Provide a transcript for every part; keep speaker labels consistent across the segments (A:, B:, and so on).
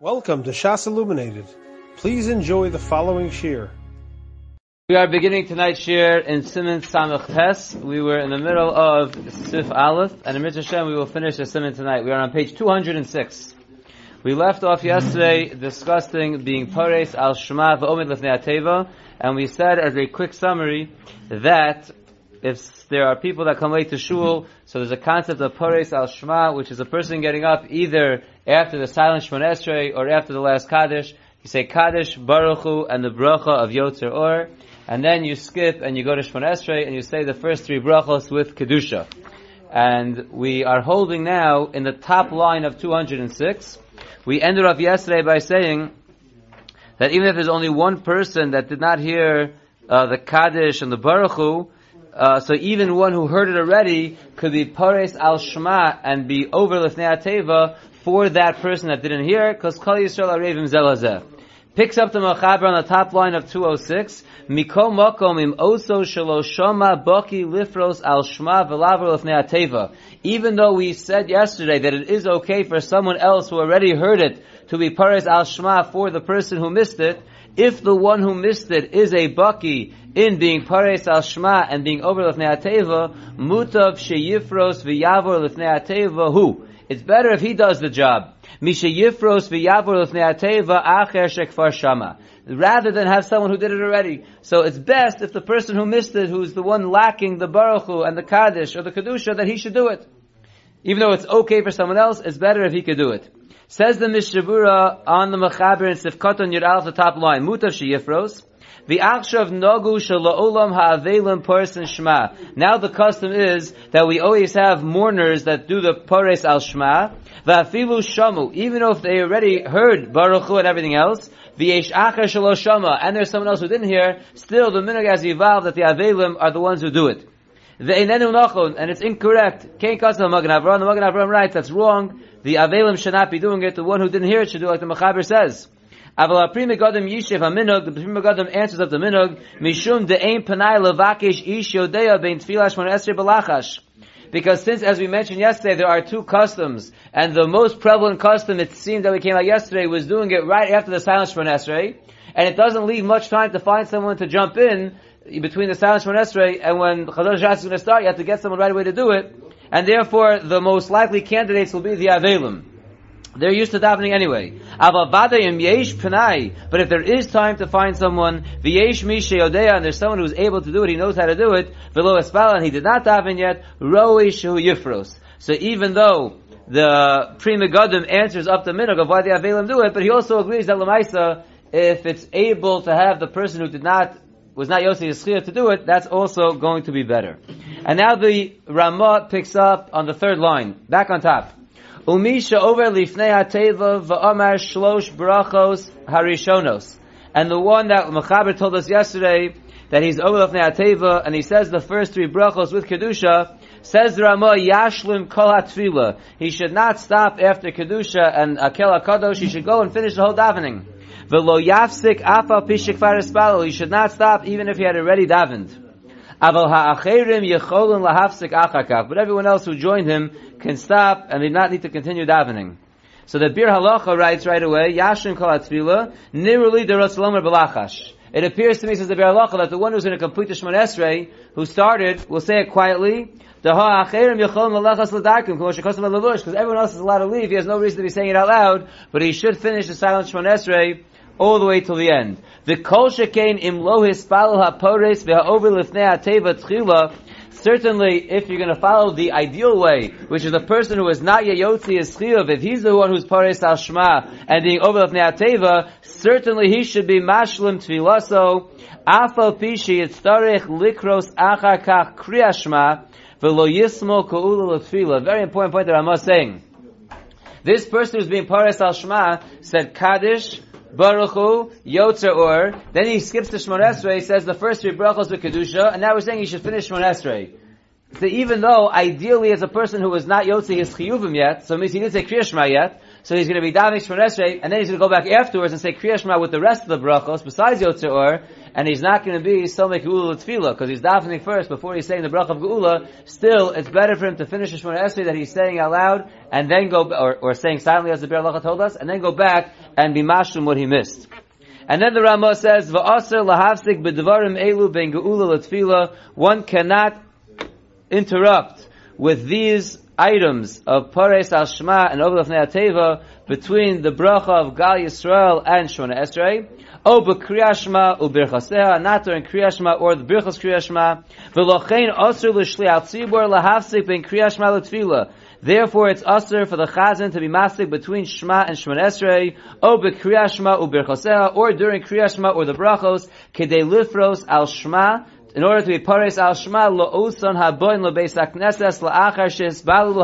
A: Welcome to Shas Illuminated. Please enjoy the following shir.
B: We are beginning tonight's shir in Siman Samach Tes. We were in the middle of Sif Aleph, and in Hashem we will finish the Siman tonight. We are on page 206. We left off yesterday discussing being Pares al Shema v'omid lefnei and we said as a quick summary that if there are people that come late to shul, so there's a concept of Pares al Shema, which is a person getting up either after the silent Shemon Esrei or after the last Kaddish. You say Kaddish, Baruch Hu, and the bracha of Yotzer Or, and then you skip and you go to Shemon Esrei and you say the first three brachos with Kedusha. And we are holding now in the top line of 206. We ended off yesterday by saying that even if there's only one person that did not hear uh, the Kaddish and the Baruch Hu, uh, so even one who heard it already could be pares al shema and be over lifnei ateva for that person that didn't hear, because kol yisrael arevim zelazeh. Picks up the machaber on the top line of 206. Miko mokom im oso shelo shoma boki lifros al shema v'laver lifnei ateva. Even though we said yesterday that it is okay for someone else who already heard it to be pares Al Shma for the person who missed it, if the one who missed it is a baki in being pares al shma and being over lefnei mutav sheyifros v'yavor lefnei who? It's better if he does the job. Rather than have someone who did it already. So it's best if the person who missed it, who's the one lacking the baruch and the kaddish or the kedusha, that he should do it. Even though it's okay for someone else, it's better if he could do it. Says the Mishabura on the Mechaber in Sifkaton Yud Alf, the top line, Mutav Sheyifros, the Akshav Nagu Shala'olam Ha'avelim Paris Shema. Now the custom is that we always have mourners that do the Paris Al Shema, Va'afilu Shamu, even if they already heard Baruch Hu and everything else, V'yesh Acher Shalo Shama, and there's someone else who didn't hear, still the minhag has evolved that the Avelim are the ones who do it. Ve'enenu nachon, and it's incorrect. Kain kasam Magen Avram. The Magen Avram writes that's wrong. The avelim should not be doing it. The one who didn't hear it should do it like the Mechaber says. Aval apri megadim yishev haminog. The pri megadim answers of the minog. Mishum de'ein panai levakish ish yodeya bein tfilash mon esrei balachash. Because since, as we mentioned yesterday, there are two customs, and the most prevalent custom, it seemed that we came out yesterday, was doing it right after the silence Shemon Esrei, and it doesn't leave much time to find someone to jump in, between the silence Shemon Esrei and when Chazar Shas is going to start, you have to get someone right away to do it. And therefore, the most likely candidates will be the Avelim. They're used to davening anyway. But if there is time to find someone, and there's someone who's able to do it, he knows how to do it, v'lo espala, and he did not daven yet. So even though the Pri Megadim answers up the minog of why the Avelim do it, but he also agrees that Lamaisa, if it's able to have the person who did not was not Yossi Yischir to do it, that's also going to be better. And now the Ramah picks up on the third line, back on top. Umisha over lifnei hateva va'amar shlosh brachos harishonos. And the one that Mechaber told us yesterday, that he's over lifnei and he says the first three brachos with Kedusha, says the Ramah, Yashlim kol. He should not stop after Kedusha and Akel HaKadosh, he should go and finish the whole davening. V'lo yafsik afal pishik espalo. He should not stop even if he had already davened. Aval ha'acherim lahafsik achakach. But everyone else who joined him can stop and did not need to continue davening. So the Biur Halacha writes right away, Yashin kol atfila, niruli belachash. It appears to me, says the Biur Halacha, that the one who's going to complete the Shemon Esrei, who started, will say it quietly, because everyone else is allowed to leave, he has no reason to be saying it out loud, but he should finish the silent Shemon Esrei all the way till the end. The kol shekain im lo hispalu hapores ve'over lifnei ateva tchila. Certainly, if you're going to follow the ideal way, which is the person who is not yet yotzi is chiyuv, if he's the one who's pares al shma and being over lifnei ateva, certainly he should be mashlim tfilaso. Afal pishi yitztarech likros achar kach kriyashma v'lo yismo l'tfila. Very important point that I'm saying. This person who's being pares al shma said kaddish Baruch Hu, Yotzer Or. Then he skips to Shemon Esrei, he says the first three brachos with Kedusha, and now we're saying he should finish Shemon Esrei. So even though, ideally, as a person who was not Yotze his Chiyuvim yet, so means he didn't say Kriyashma yet, So he's going to be davening Shemon Esrei, and then he's going to go back afterwards and say Kriya Shema with the rest of the brachos, besides Yotzer Or, and he's not going to be Somek Geula Tefillah, because he's davening first before he's saying the brach of Geula. Still, it's better for him to finish the Shemon Esrei that he's saying out loud, and then go, or, or saying silently as the Be'er told us, and then go back and be mashum what he missed. And then the Ramah says, "Va'aser lahavsik b'dvarim elu ben geula l'tfila." One cannot interrupt with these items of Pares al Shema and Ovel Teva between the bracha of Gal Yisrael and Shona Esrei, Oh, or b'kriyashma u'birchaseh, not during kriyashma or the birchas kriyashma. V'lochein osur l'shli al tzibur lahavsik ben kriyashma l'tfila. Therefore, it's usher for the chazan to be masik between Shema and Shemon Esrei, oh, or b'kriyah Shema u'birchosea, or during kriyah Shema or the brachos, kedei lifros al Shema, in order to be pares al Shema, lo uson haboin lo beis hakneses la'achar shes balu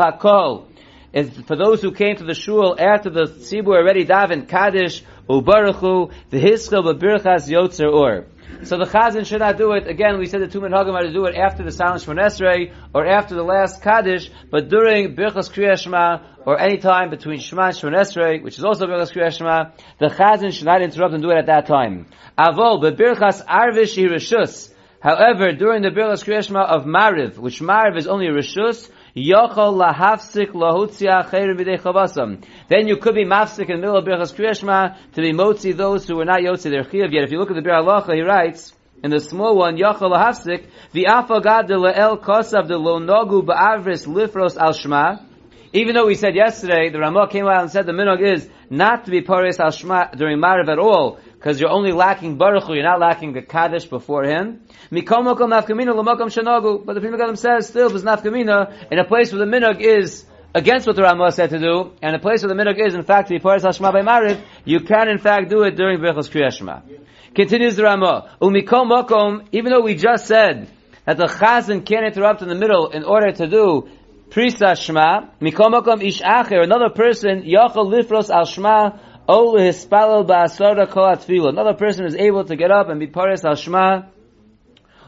B: hakol. For those who came to the shul after the tzibur already davened Kaddish, u'baruchu, the hiskal b'birchas yotzer or. So the Chazan should not do it. Again, we said the two minhagim are to do it after the silent Shmonesrei or after the last Kaddish, but during Birchas Kriya Shema or any time between Shema and Shmonesrei, which is also Birchas Kriya Shema, the Chazan should not interrupt and do it at that time. Avol, but Birchas Arvish. However, during the Birchas Kriya Shema of Mariv, which Mariv is only Rishus, Then you could be mafsik in the middle of Birchas Kriyashma to be motzi those who were not yotzi their chiyav. Yet if you look at the Biur Halacha, he writes, in the small one, Yochol lahafsik, v'afagad de le'el kosav de lo nogu ba'avris lifros al shma. Even though we said yesterday, the Ramah came out and said the minog is not to be paris al shma during Mariv at all, because you're only lacking Baruch you're not lacking the Kaddish before him. But the Pri Megadim says still there's nafkamina in a place where the minhag is against what the Ramah said to do, and a place where the minhag is in fact to be Paris Hashma by Mariv, you can in fact do it during Birchas Kriyas Shema. Continues the Ramah. Even though we just said that the Chazan can't interrupt in the middle in order to do Prisa Shema, Mikom makom ish acher, another person, Yachal lifros al Shema, Another person is able to get up and be paris al shema,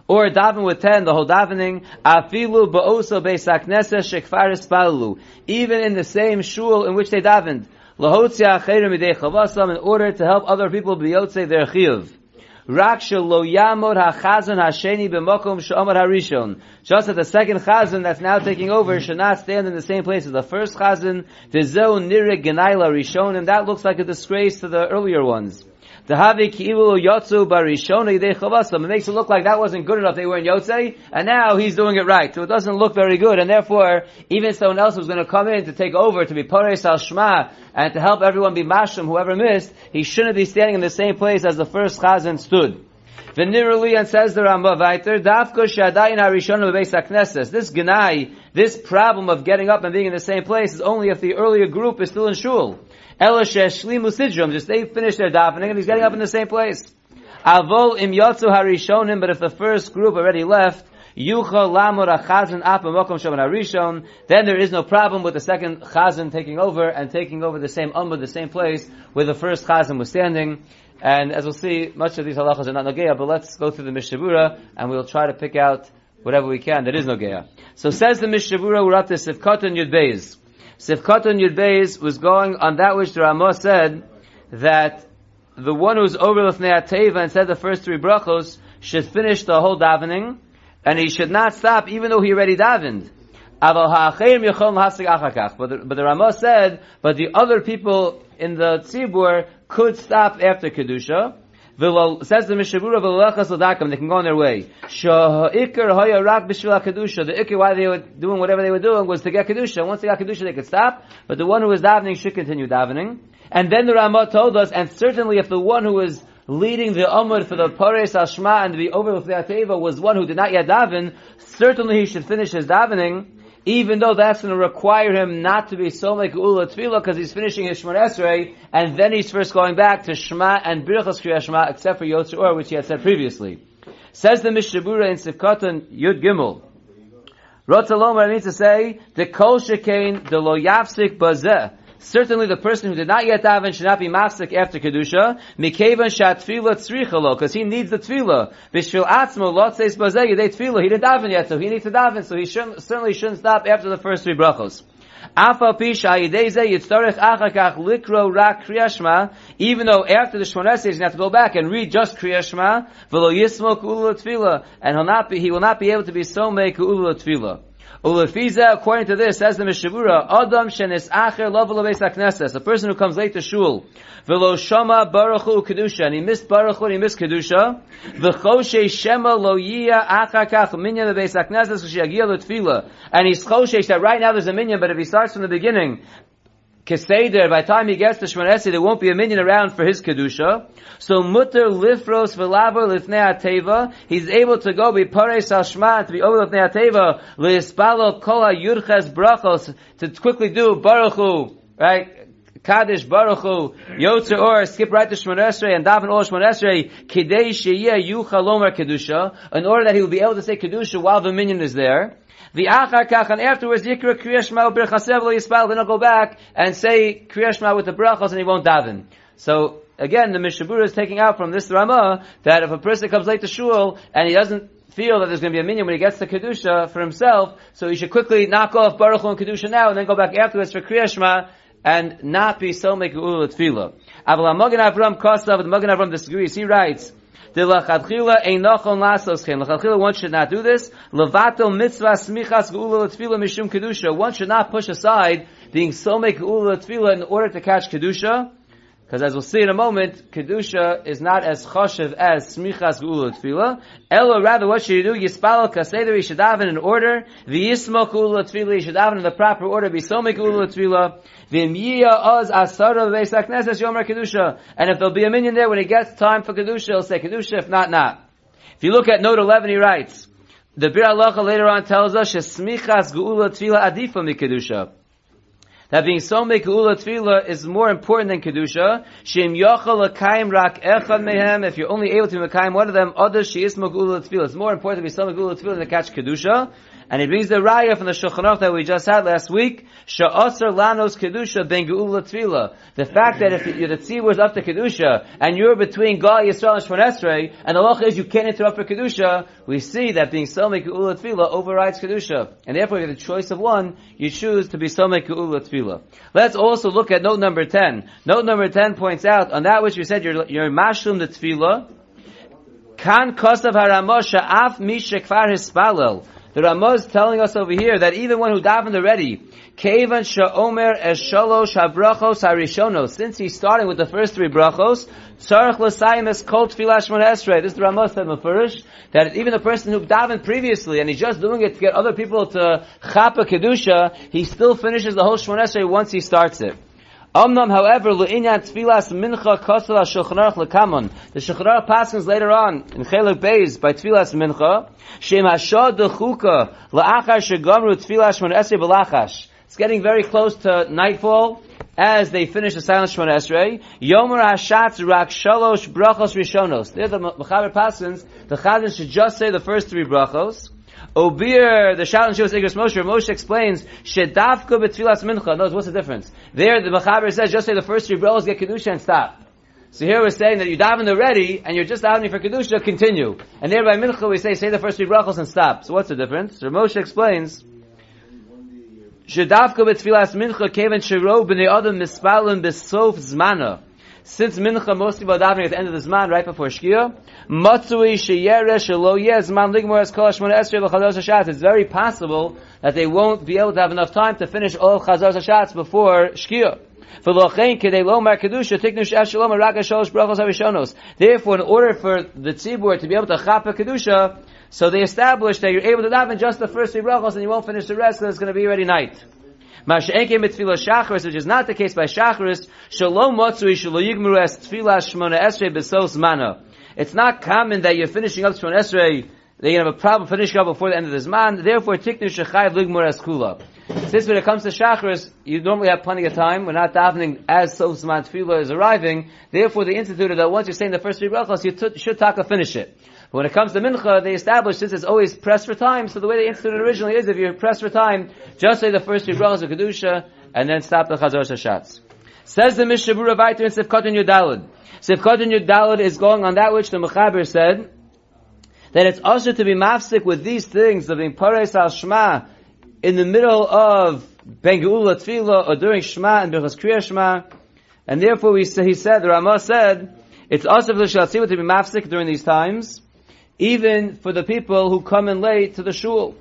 B: or daven with ten, the whole davening, afilu ba'oso beisaknesa shekfaris palu, even in the same shul in which they davened, lahotzia acherim midei chavasam, in order to help other people be yotze their chiyuv. Rak lo yamod hachazan hasheni b'mokom harishon. Just that the second chazan that's now taking over should not stand in the same place as the first chazan. V'zeu nirik genaila rishon, and that looks like a disgrace to the earlier ones. It makes it look like that wasn't good enough. They were in Yotzei, and now he's doing it right. So it doesn't look very good, and therefore, even someone else was going to come in to take over, to be Pares Al Shema, and to help everyone be Mashim, whoever missed, he shouldn't be standing in the same place as the first Chazan stood. Venirali and says the Rambam Viter, Dafko Shadayin Harishon Beis This Genai, this problem of getting up and being in the same place is only if the earlier group is still in Shul. Elashesh Shlimu Sidrum, just they finish their davening and he's getting up in the same place. Avol im yotzu harishonim, but if the first group already left, yucha lamur achazan apa mokom shaman harishon, then there is no problem with the second chazan taking over and taking over the same ummah, the same place where the first chazan was standing. And as we'll see, much of these halachas are not nageya, but let's go through the Mishabura and we'll try to pick out whatever we can that is nageya. So says the Mishabura, we're up to Sivkot and Yud Beis. Sifkatan Yud Beis was going on that which the Ramah said that the one who's over Lefnei Teva and said the first three brachos should finish the whole davening, and he should not stop even though he already davened. But the, but the Ramah said, but the other people in the tzibur could stop after kedusha, says the Mishabura v'lelachas l'dakam, they can go on their way. Sha'ikr haya rak b'shvil kedusha. The ikr why they were doing whatever they were doing was to get kedusha. Once they got kedusha, they could stop. But the one who was davening should continue davening. And then the Ramah told us, and certainly if the one who was leading the Umar for the Pares Ashma and the over with the Ateva was one who did not yet daven, certainly he should finish his davening even though that's going to require him not to be so like Ula Tefillah because he's finishing his Shemar Esrei, and then he's first going back to Shema and Birchas Kriya Shema, except for Yotzer Or, which he had said previously. Says the Mishabura in Sivkatan Yud Gimel. Rotzalom, what I mean to say, the Kol Shekain, the Lo Yafsik Bazeh, Certainly the person who did not yet daven should not be mafsik after kedusha. Mikevan shat tefillah tzrichalo, because he needs the tefillah. Bishvil atzmo lot says bazeh yedei tefillah. He didn't daven yet, so he needs to daven. So he shouldn't, certainly shouldn't stop after the first three brachos. Afa pisha yideze yitzarech achakach likro rak kriyashma. Even though after the Shmones you have to go back and read just kriyashma, v'lo yismo ku'ula tefillah, and he'll not be, he will not be able to be so make ku'ula tefillah. According to this, says the Mishabura, Adam shenis acher lovelo beis hakneses, a person who comes late to shul, velo shama baruchu kedusha, and he missed baruchu and he missed kedusha, v'choshe shema lo yia achar kach minyan beis hakneses kshiyagia l'tfila, and he's choshesh that right now there's a minyan, but if he starts from the beginning, Keseder, by the time he gets to Shmonesri, there won't be a minyan around for his Kedusha. So mutter lifros v'laver lifnei ateva, he's able to go be pares al to be over lifnei ateva, li'ispalo kol yurches brachos, to quickly do baruchu, right? Kaddish Baruchu Yotzer Or skip right to Shmonesrei and daven Or Shmonesrei Kidei Sheyeh Yucha Lomer Kedusha in order that he will be able to say Kedusha while the minyan is there. The achar kach, and afterwards yikra kriya shema b'rechasev lo yispal, then I'll go back and say kriya shema with the brachos and he won't daven. So, again, the Mishabura is taking out from this Ramah that if a person comes late to shul and he doesn't feel that there's going to be a minyan when he gets to Kedusha for himself, so he should quickly knock off Baruch and Kedusha now and then go back afterwards for Kriya Shema and not be so make ul tefillah. Aval Magen Avram Kosav, the Magen Avram disagrees. He writes, the lachadchila einachon lasoschen. Lachadchila, one should not do this. Levato mitzvah smichas geula tefillah mishum kedusha. One should not push aside being so make geula in order to catch kedusha. Because as we'll see in a moment, Kedusha is not as choshev as Smichas Geula Tefillah. Ella, rather, what should you do? Yispalo Kaseder, you should daven in order. V'yismo Geula Tefillah, you should daven in the proper order. V'some Geula Tefillah. V'miyya oz asara v'esak neses yomer Kedusha. And if there'll be a minyan there, when it gets time for Kedusha, he'll say Kedusha, if not, not. If you look at note 11, he writes, the Bir later on tells us, Shesmichas Geula Tefillah adifa mi Kedusha that being so mekula tefillah is more important than kedusha. Shem yochel lekayim rak echad mehem. If you're only able to mekayim one of them, other she is mekula tefillah. It's more important to be so mekula tefillah than to catch kedusha. And he brings the raya from the Shulchan that we just had last week. Sha'asar lanos kedusha ben geula. The fact that if the tzibur is up to kedusha and you're between Gal Yisrael and Shmonesrei, and the law is you can't interrupt for kedusha, we see that being somek geula tefillah overrides kedusha, and therefore you have the choice of one. You choose to be somek geula tefillah. Let's also look at note number ten. Note number ten points out on that which we said you're you're mashlum the tefillah. Kan kosav haramosha af mishekvar hispalel. The Ramah is telling us over here that even one who davened already, Kevan Sha'omer Eshalosh HaBrachos HaRishonos, since he's starting with the first three brachos, Tzarech L'sayim Es Kol Tfilah Shmon Esrei. This is the Ramah said Mefurish, that even a person who davened previously, and he's just doing it to get other people to Chapa Kedusha, he still finishes the whole Shmon Esrei once he starts it. However, mincha kosel lekamon. The shulchan passes later on in Chelek Beis by tfilas mincha. Shem hashod dechuka la'achar shegamru tfilas shmon esrei b'lachash. It's getting very close to nightfall as they finish the silent Shemon Esrei. Yomer Hashatz Rak Shalosh Brachos Rishonos. The Mechaber Pasins, the Chazan should just say the first three brachos. Obir, the Shalom Shivas Igros Moshe, Moshe explains, Shedavka betfilas mincha. Notice what's the difference? There, the Mechaber says, just say the first three brachos, get Kedusha and stop. So here we're saying that you daven already, and you're just davening for Kedusha, continue. And there by mincha we say, say the first three brachos and stop. So what's the difference? So Moshe explains, Shedavka betfilas mincha, keven shiro b'nei adam mispalim besof zmana since mincha most people are davening at the end of the zman, right before shkia, matzui sheyere shelo zman ligmor es kol shmona esrei hashatz. It's very possible that they won't be able to have enough time to finish all chazar hashatz before shkia. Therefore, in order for the tzibur to be able to chapa kedusha, so they established that you're able to daven just the first three brachos and you won't finish the rest because it's going to be already night. Masha'enke mitfila shachris, which is not the case by shachris, shalom motzui shalo yigmuru es tfila shmona esrei besos mana. It's not common that you're finishing up shmona esrei, that you have a problem finishing up before the end of this man, therefore tiknu shechayiv ligmur es kula. Since when it comes to shachris, you normally have plenty of time, we're not davening as sos man tefillah is arriving, therefore they instituted that once you're saying the first three brachos, you t- should taka finish it. But when it comes to mincha, they established since it's always pressed for time, so the way they instituted originally is if you're pressed for time, just say the first three brachos of kedusha, and then stop the chazor shashatz. Says the Mishabura Vaiter in Sifkot and Yudalad. Sifkot and Yudalad is going on that which the Mechaber said, that it's also to be mafsik with these things of being pares al shma in the middle of ben geula tefillah, or during Shema and Birchas Kriya Shema. And therefore we he said, the Ramah said, it's also for the Shalatziva to be mafsik during these times, even for the people who come in late to the shul.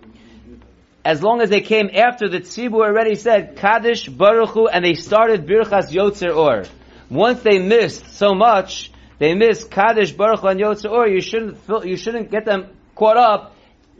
B: As long as they came after the tzibur already said Kaddish Baruch Hu, and they started Birchas Yotzer Or. Once they missed so much, they missed Kaddish Baruch Hu and Yotzer Or. You shouldn't you shouldn't get them caught up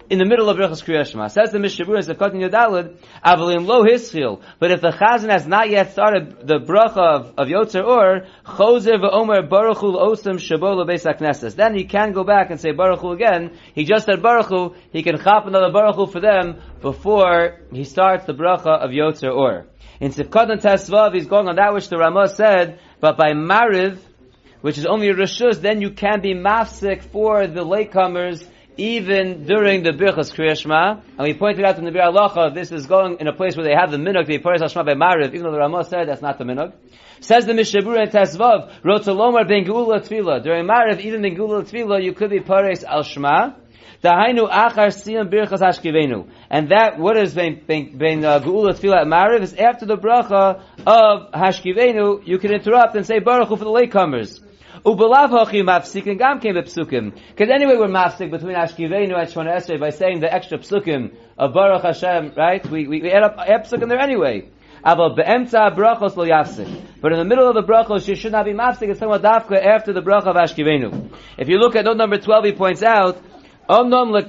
B: in the middle of Birchas Kriya Shema. Says the Mishabur as the Kotin Yodalid, Avalim lo hischil. But if the Chazan has not yet started the bracha of, of Yotzer Or, Choser v'omer Baruch Hu l'osam shabo l'beis HaKnesses. Then he can go back and say Baruch again. He just said Baruch he can chop another Baruch for them before he starts the bracha of Yotzer Or. In Sifkat Tesvav, he's going on that which the Ramah said, but by Mariv, which is only Rishus, then you can be mafsik for the latecomers even during the Birchas Kriya Shema, and we pointed out in the Biur Halacha, this is going in a place where they have the minhag to be Paris Shema by Mariv, even though the Ramah said that's not the minhag. Says the Mishabura and Tesvav, Rotalomar ben Geula Tfila. During Mariv, even ben Geula Tfila, you could be Paris al Shema. Dahainu achar siyam birchas hashkivenu. And that, what is ben, ben, ben uh, Geula at Mariv, is after the bracha of hashkivenu, you can interrupt and say Baruch for the latecomers. Ubalav hochi mafsikin gam came psukim. Because anyway, we're mafsik between Ashkivenu and Shmona Esrei by saying the extra psukim of Baruch Hashem, right? We, we, we add up, add psukim there anyway. But in the middle of the brachos, you should not be mafsik. It's somewhat dafka after the bracha of Ashkivenu. If you look at note number 12, he points out, Later on, the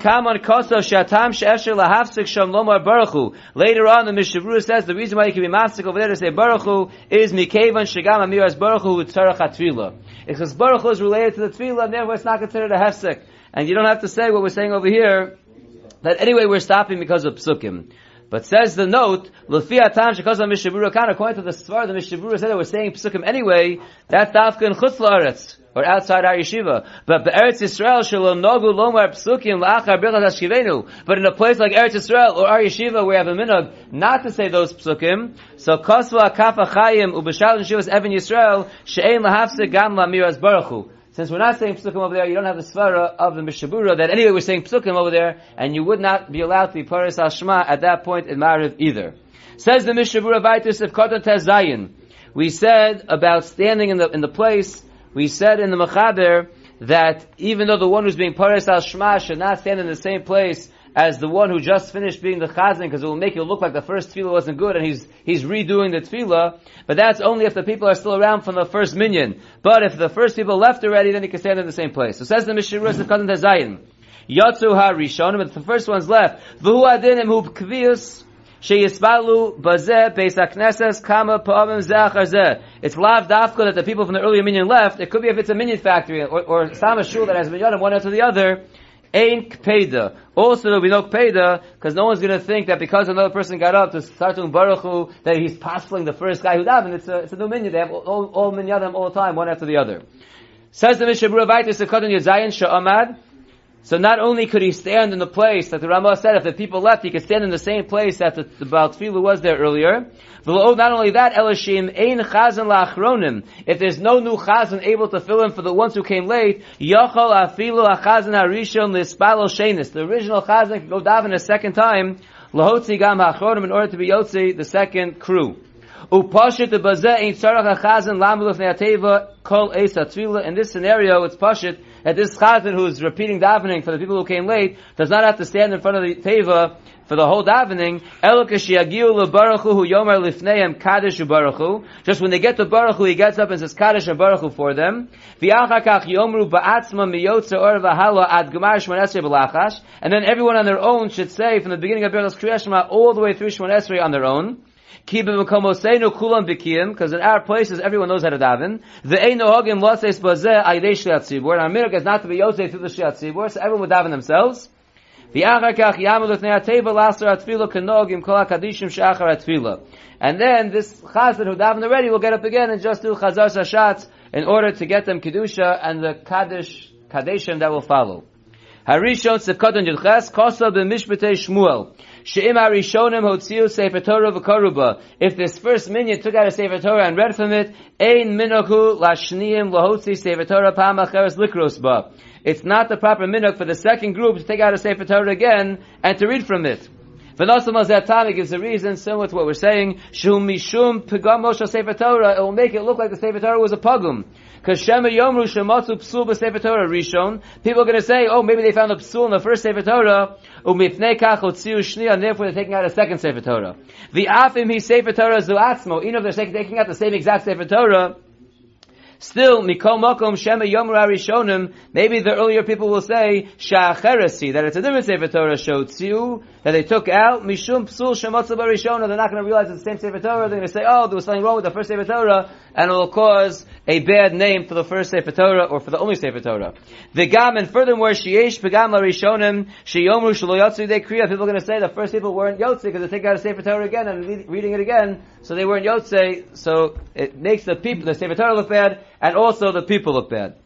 B: Mishavuru says the reason why you can be mafsik over there to say baruchu is mikevan shagam amiras baruchu utzarach hatfila. It's because baruch is related to the tefillah, and therefore it's not considered a hefsek. And you don't have to say what we're saying over here, that anyway we're stopping because of psukim. But says the note, Lufi Atam Shekazam Mishabura Khan, according to the Svar, the Mishabura said that we're saying Psukim anyway, that's Dafka Chutz La'aretz, or outside our yeshiva. But the Eretz Yisrael Shalom Nogu Lomar Psukim La'achar Birchas Hashkivenu. But in a place like Eretz Yisrael, or our yeshiva, we have a minog not to say those Psukim, so Kosva Kaf HaChayim Ubashal Yeshivas Evan Yisrael, She'ein Lahafse Gam La'miras Baruch Hu. Since we're not saying psukim over there, you don't have the svara of the Mishabura that anyway we're saying psukim over there, and you would not be allowed to be paris al shema at that point in Mariv either. Says the Mishabura Vaitis of Kotan Tezayin. We said about standing in the in the place. We said in the Mechaber that even though the one who's being paris al shema should not stand in the same place as the one who just finished being the chazan, because it will make it look like the first tefillah wasn't good, and he's he's redoing the tefillah. But that's only if the people are still around from the first minyan. But if the first people left already, then he can stand in the same place. So says the Mishnah, the cousin Tezayin, Yatzu ha Rishonim, but the first one's left. V'hu adinim hu kvius. Sheyisbalu bazeh beis hakneses kama pa'avim zeh. It's lav dafka that the people from the earlier minyan left. It could be if it's a minyan factory or, or some shul that has minyanim one after the other. Ain kpeda. Also, there'll be no kpeda because no one's going to think that because another person got up to start doing baruch Hu, that he's passing the first guy who davened. It's a it's a new minyan. They have all, all minyanim all the time, one after the other. Says the Mishabura Vaitis Sekadon Yazayin Sha'amad. So not only could he stand in the place that the Ramah said, if the people left, he could stand in the same place that the, the Baal Tfilu was there earlier. Not only that, Elishim, Ein Chazan Lachronim. If there's no new Chazan able to fill in for the ones who came late, Yochol Afilu Achazan Harishon Lispalo Shenis. The original Chazan could go daven a second time, Lahotzi Gam Hachronim, in order to be Yotzi, the second crew. Upashit the bazeh ain't sarach achazan lamuluf ne'ateva kol tefillah. In this scenario, it's pashit that this chazan who's repeating davening for the people who came late does not have to stand in front of the teva for the whole davening. Hu. Just when they get to baruchu, he gets up and says kadosh baruchu for them. V'achakach yomru ba'atzma miyotza or v'hala ad gemar shmonesrei b'lachash. And then everyone on their own should say from the beginning of Berachos Kriyashma all the way through Shmonesrei on their own. Because in our places, everyone knows how to daven. The ein nohagim lases bazeh aydei shliat tzibur. And our minhag is not to be yosef through the shliat tzibur, so everyone would daven themselves. And then this chazan who davened already will get up again and just do chazar sashat in order to get them kedusha and the kaddish kadeshim that will follow. Harishon Sefkadon Yudches Kosa b'Mishpatei Shmuel. Hotziu. If this first minyan took out a Sefer Torah and read from it, It's not the proper minhag for the second group to take out a Sefer Torah again and to read from it. V'nosam Tana gives a reason similar to what we're saying. Shum mishum pagam Moshe Sefer Torah. It will make it look like the Sefer Torah was a pagum. Because Shema Yomru Shematzu Psul b'Sefer Torah Rishon. People are going to say, oh, maybe they found a Psul in the first Sefer Torah. Umifnei kach shnia, and therefore they're taking out a second Sefer Torah. The afim he Sefer Torah zuatzmo. Even if they're taking out the same exact Sefer Torah, Still, mikol makom shema yom rishonim. Maybe the earlier people will say shacheresi that it's a different sefer Torah shotziu that they took out mishum psul shematzav rishona. They're not going to realize it's the same sefer Torah. They're going to say, oh, there was something wrong with the first sefer Torah, and it will cause a bad name for the first sefer Torah or for the only sefer Torah. V'gam and furthermore sheyesh p'gam larishonim sheyomru shelo they kriya. People are going to say the first people weren't yotze because they take out a sefer Torah again and reading it again, so they weren't yotze. So it makes the people the sefer Torah look bad and also the people look bad.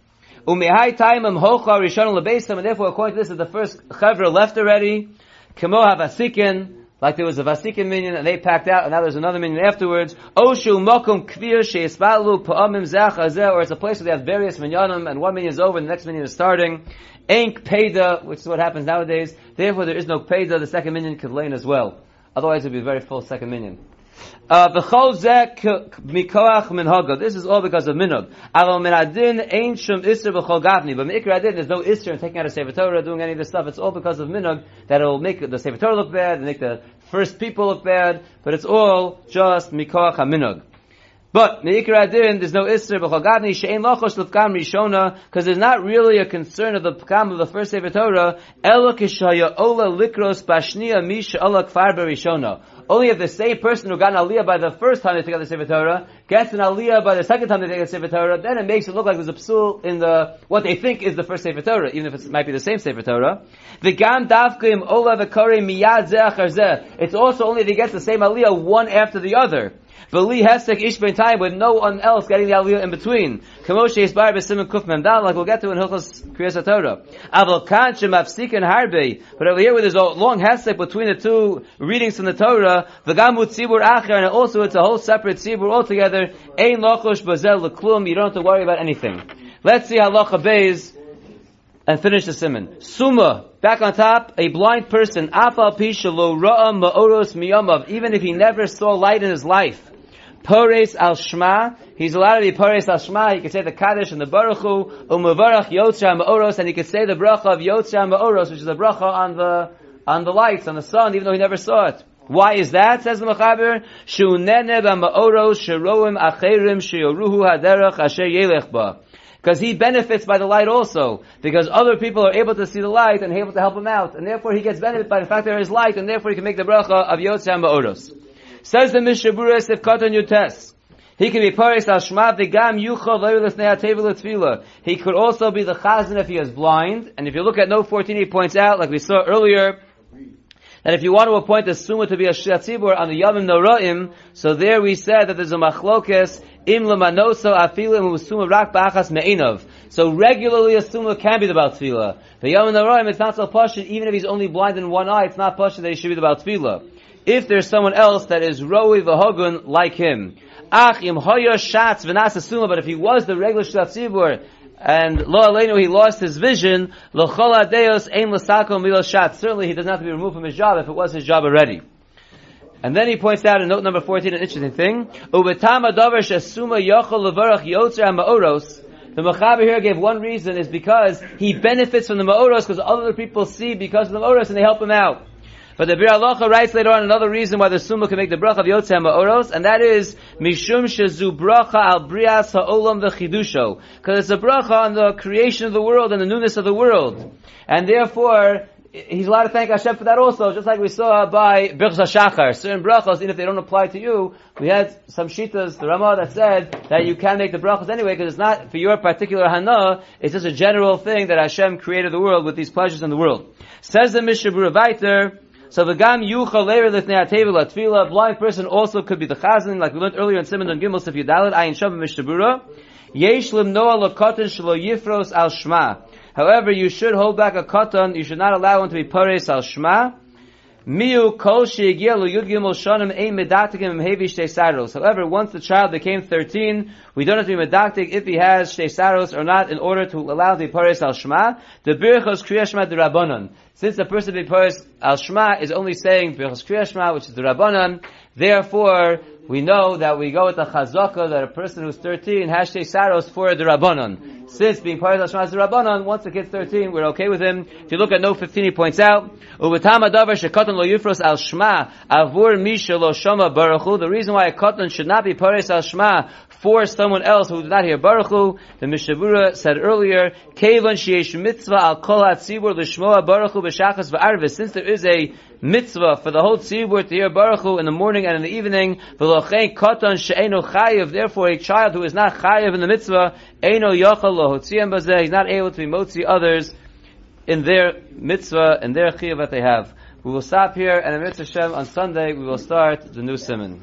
B: Umihai taimim hocha rishon lebeisam, and therefore according to this, is the first chavra left already. Kemo havasikin, like there was a vasikin minyan and they packed out, and now there's another minyan afterwards. Oshu mokum kvir sheisbalu pa'amim zech or it's a place where they have various minyanim, and one minyan is over, and the next minyan is starting. Enk peda, which is what happens nowadays. Therefore, there is no peda. The second minyan could lane as well. Otherwise, it would be a very full second minyan. Uh. This is all because of minhag. Aval min ain't shum isser v'chol gavni. But mikra adin, there's no isser in taking out a Sefer Torah, doing any of this stuff. It's all because of minhag that it will make the Sefer Torah look bad, and make the first people look bad. But it's all just mikoach minhag. But Meikar Adin, there's no Isser b'Chagadni she'en lochosh l'fkam rishona, because there's not really a concern of the pkam of the first Sefer Torah. Ela kishaya ola likros bashnia misha ola kfar rishona. Only if the same person who got an aliyah by the first time they took out the Sefer Torah gets an aliyah by the second time they take out the Sefer Torah, then it makes it look like there's a psul in the what they think is the first Sefer Torah, even if it might be the same Sefer Torah. The gam davkim ola v'kare miyad It's also only if he gets the same aliyah one after the other. V'li hesek ish ben time with no one else getting the aliyah in between. Kamoshe Yisbar b'simon kuf memdal, like we'll get to in Hilchos Kriyas Torah. Aval kan shemafsikin harbe. But over here where there's a long hesek between the two readings from the Torah, v'gamu tzibur acher, and also it's a whole separate tzibur altogether. Ein lochosh bazel l'klum, you don't have to worry about anything. Let's see halacha beis, and finish the simon. Suma, back on top, a blind person, afal pishalo ra'am ma'oros miyamav, even if he never saw light in his life. Pores al Shma. He's allowed to be Pores al Shma. He can say the Kaddish and the Baruch Hu, Umavarach Yotzra Ma'oros, and he can say the bracha of Yotzra Ma'oros, which is the bracha on the, on the lights, on the sun, even though he never saw it. Why is that? Says the Mechaber. Shunene b'ma'oros sheroim acherim sheyoruhu haderach asher. Because he benefits by the light also. Because other people are able to see the light and able to help him out. And therefore he gets benefit by the fact that there is light and therefore he can make the bracha of Yotzra Ma'oros. Says the Mishaburas if Katan Yutes. He can be Paris al Shma v'gam yuchol le'atevil He could also be the chazan if he is blind. And if you look at note 14, he points out, like we saw earlier, that if you want to appoint a summa to be a shatzibur on the Yavim Noraim, so there we said that there's a machlokes im lemanoso afilim usuma rak ba'achas me'inov. So regularly a summa can be the Baal Tefillah. The Yavim Noraim, it's not so pashut, even if he's only blind in one eye, it's not pashut that he should be the Baal Tefillah if there's someone else that is roi v'hogun like him. Ach im hoya shatz v'nasasuma, but if he was the regular shatzibur, and lo aleinu he lost his vision, lo chol adeos ein l'sako milo shatz. Certainly he does not have to be removed from his job if it was his job already. And then he points out in note number 14 an interesting thing. Ubetama davar shesuma yochel levarach yotzer ma'oros. The Mechaber here gave one reason is because he benefits from the Ma'oros because other people see because of the Ma'oros and they help him out. But the Biur Halacha writes later on another reason why the Summa can make the bracha of Yotzei Ma'oros, and that is Mishum Shezu Bracha Al Brias Ha'olam V'Chidusho. Because it's a bracha on the creation of the world and the newness of the world. And therefore, he's allowed to thank Hashem for that also, just like we saw by Bircha Shachar. Certain brachas, even if they don't apply to you, we had some shitas, the Ramah that said that you can make the brachas anyway, because it's not for your particular hana, it's just a general thing that Hashem created the world with these pleasures in the world. Says the Mishabura Vaiter, so the gam yuchal leir lifnei atevil atfila. Blind person also could be the chazan, like we learned earlier in Simon and Gimel Sif Yudalit Ayin Shabbat Mishtabura. Yesh limnoa lakotan shlo yifros al shma. However, you should hold back a katan. You should not allow him to be pares al shma. Miu kol she'egielu yud gimel shanim ein medaktigim hevi shtei. However, once the child became 13, we don't have to be medaktig if he has shtei or not in order to allow the paris al shema. The birchos kriyashma de rabbanon. Since the person being paris al shema is only saying birchos kriyashma, which is the rabbanon, therefore, we know that we go with the chazaka that a person who's 13 has saros for the rabbanon. Since being part of the Shema is the rabbanon, once the kid's 13, we're okay with him. If you look at note 15, he points out, Uvatam adavar shekatan lo yufros al shma avur misha lo shama baruchu. The reason why a katan should not be paris al shma for someone else who did not hear baruchu, the Mishavura said earlier, Kevan sheyesh mitzvah al kol hatzibur l'shmoa baruchu b'shachas v'arvis. Since there is a mitzvah for the whole tzibur to hear Baruch Hu in the morning and in the evening. V'lochein katan she'eno chayiv. Therefore, a child who is not chayiv in the mitzvah, eno yachal lohotziyam bazeh. He's not able to be motzi others in their mitzvah and their chayiv that they have. We will stop here, and in Mitzvah Shem on Sunday we will start the new simon.